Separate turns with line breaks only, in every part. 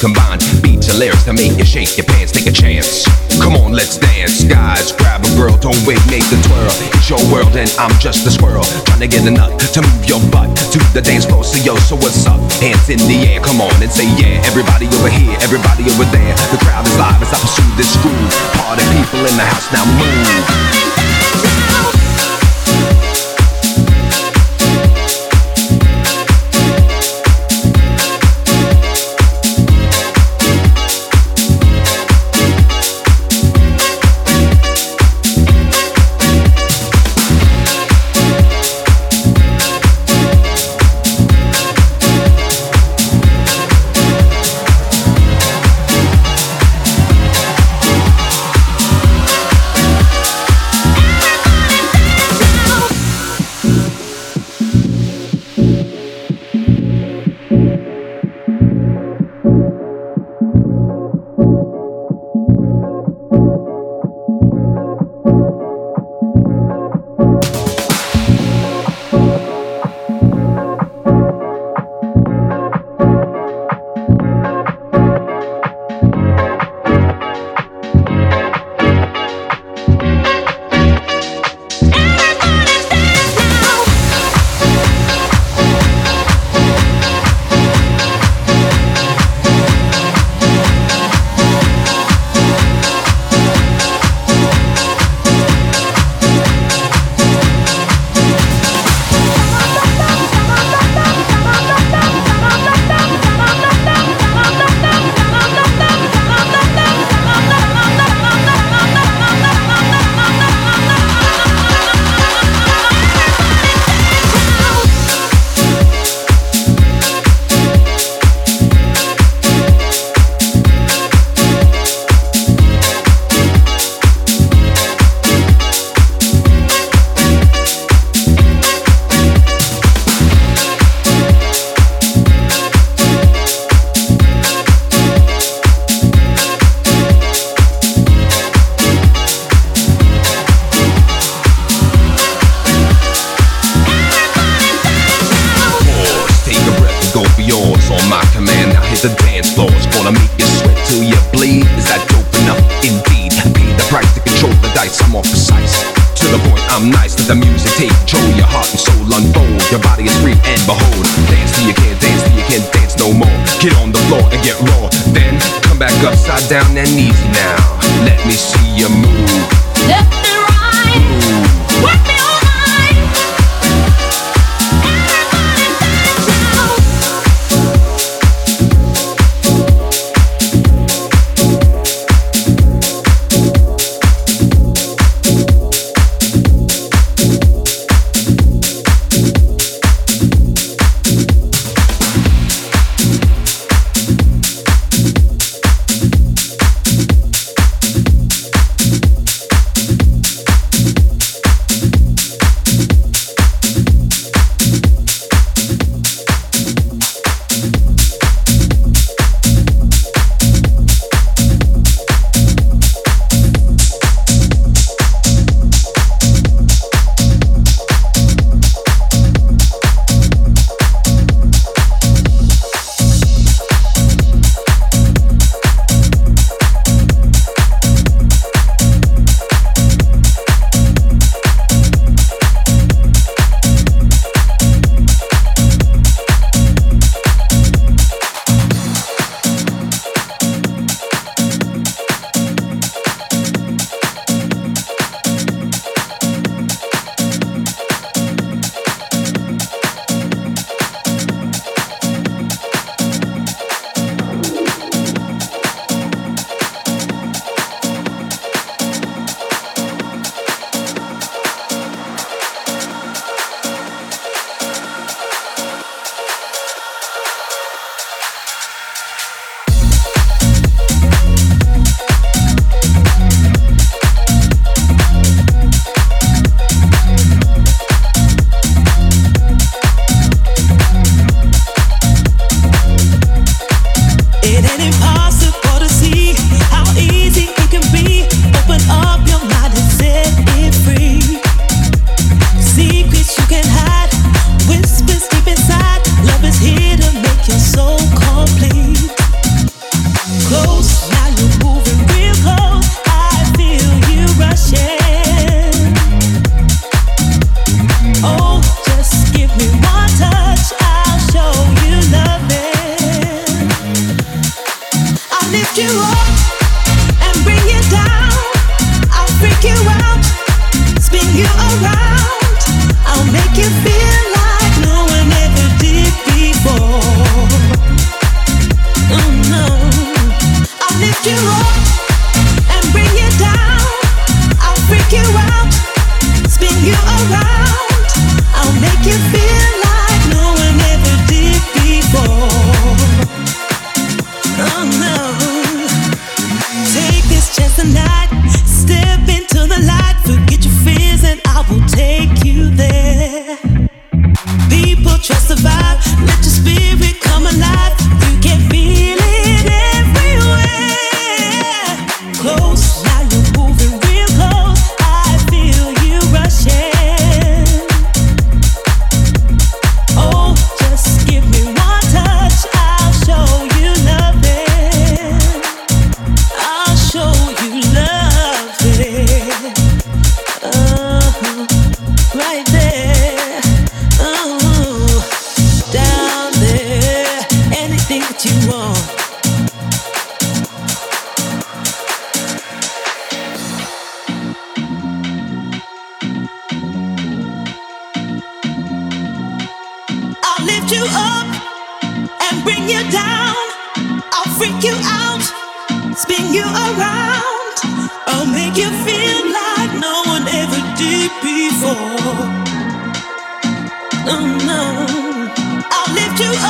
combine beats and lyrics to make you shake your pants, take a chance. Come on, let's dance, guys. Grab a girl, don't wait, make the twirl. It's your world, and I'm just a squirrel trying to get a nut to move your butt to the dance floor. So yo, so what's up? Hands in the air, come on and say yeah. Everybody over here, everybody over there. The crowd is live as I pursue this groove. Party people in the house now move.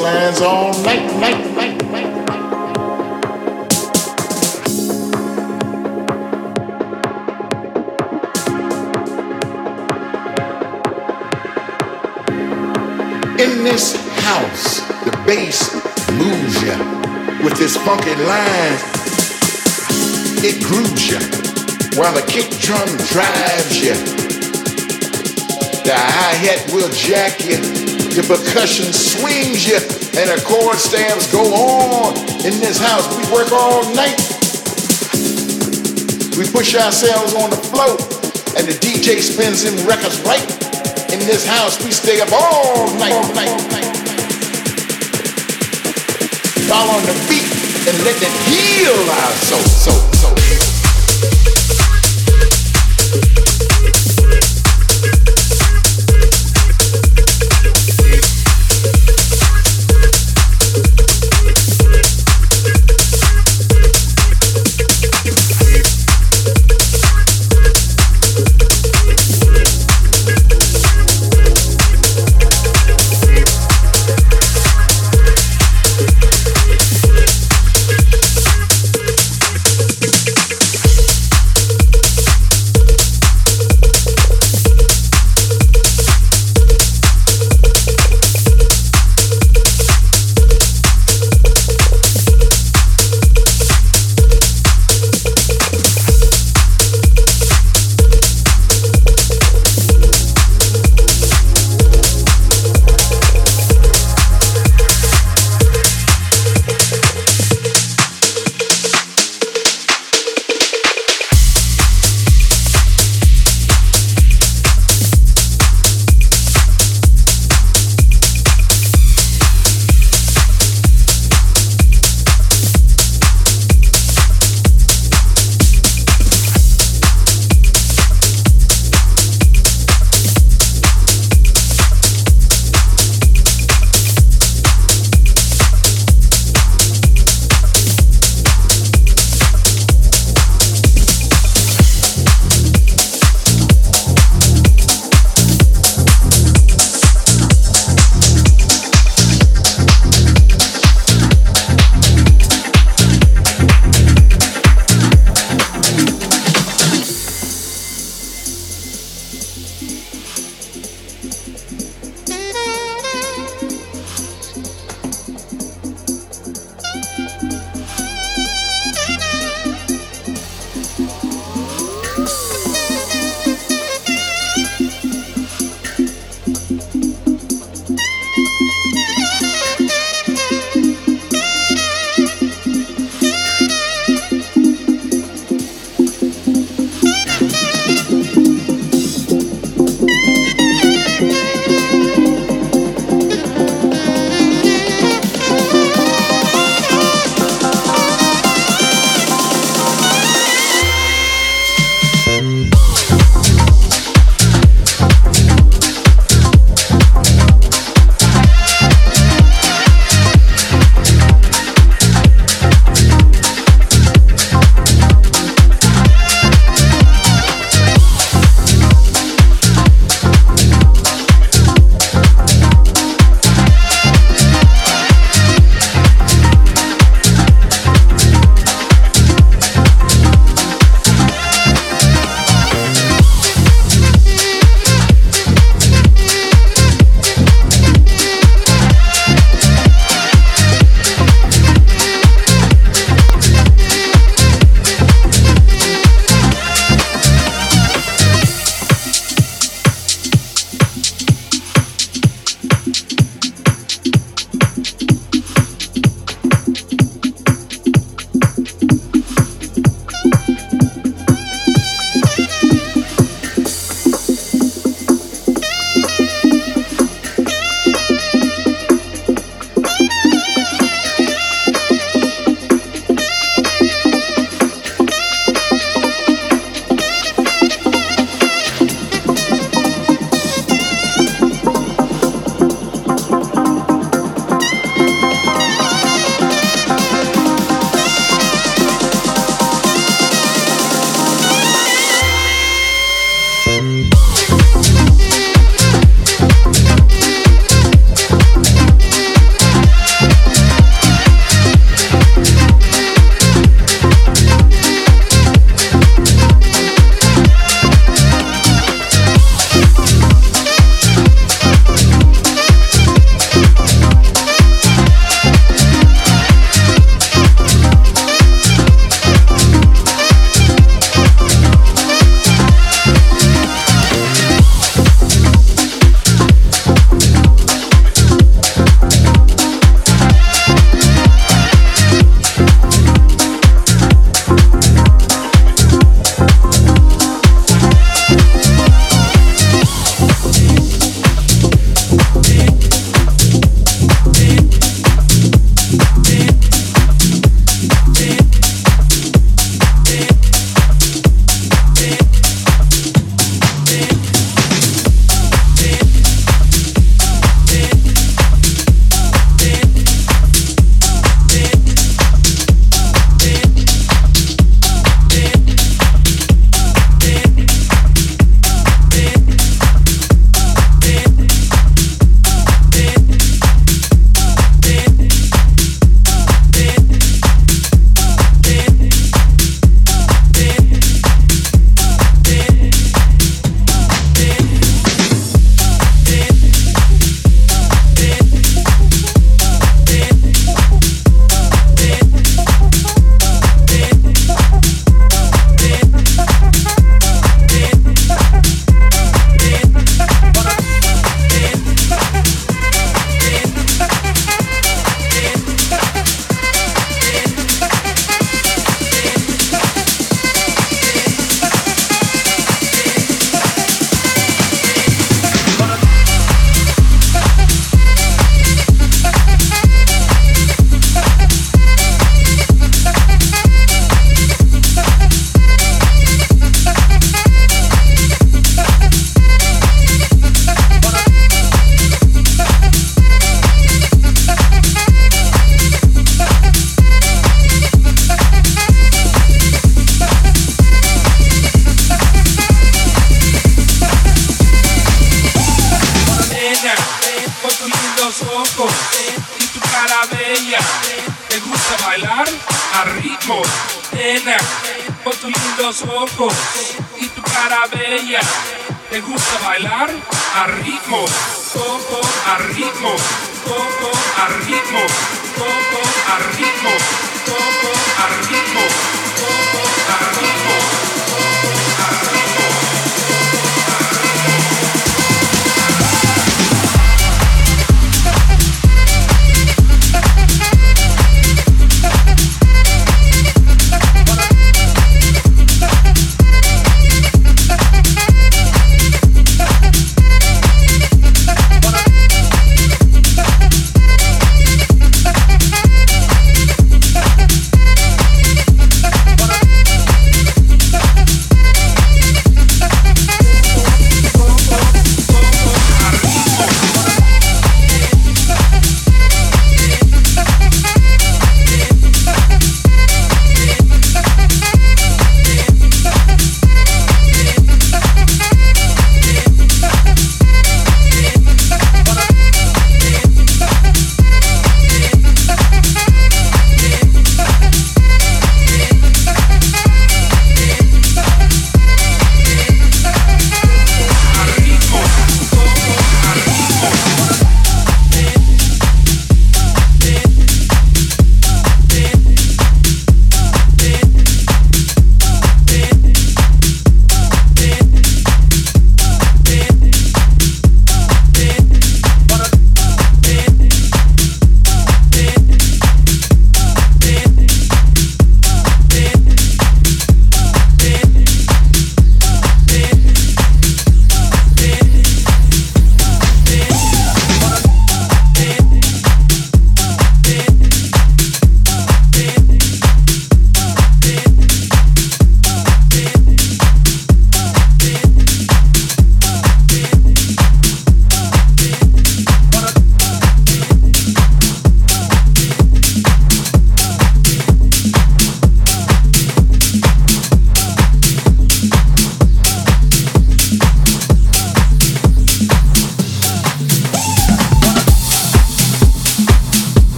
all night,
night, night, night. In
this house, the bass moves you with this funky line. It grooves you while the kick drum drives you. The hi-hat will jack you the percussion swings ya, and the chord stabs go on. In this house, we work all night. We push ourselves on the floor, and the DJ spins them records right. In this house, we stay up all night, all night, all night. Fall on the beat and let it heal our soul, soul, soul.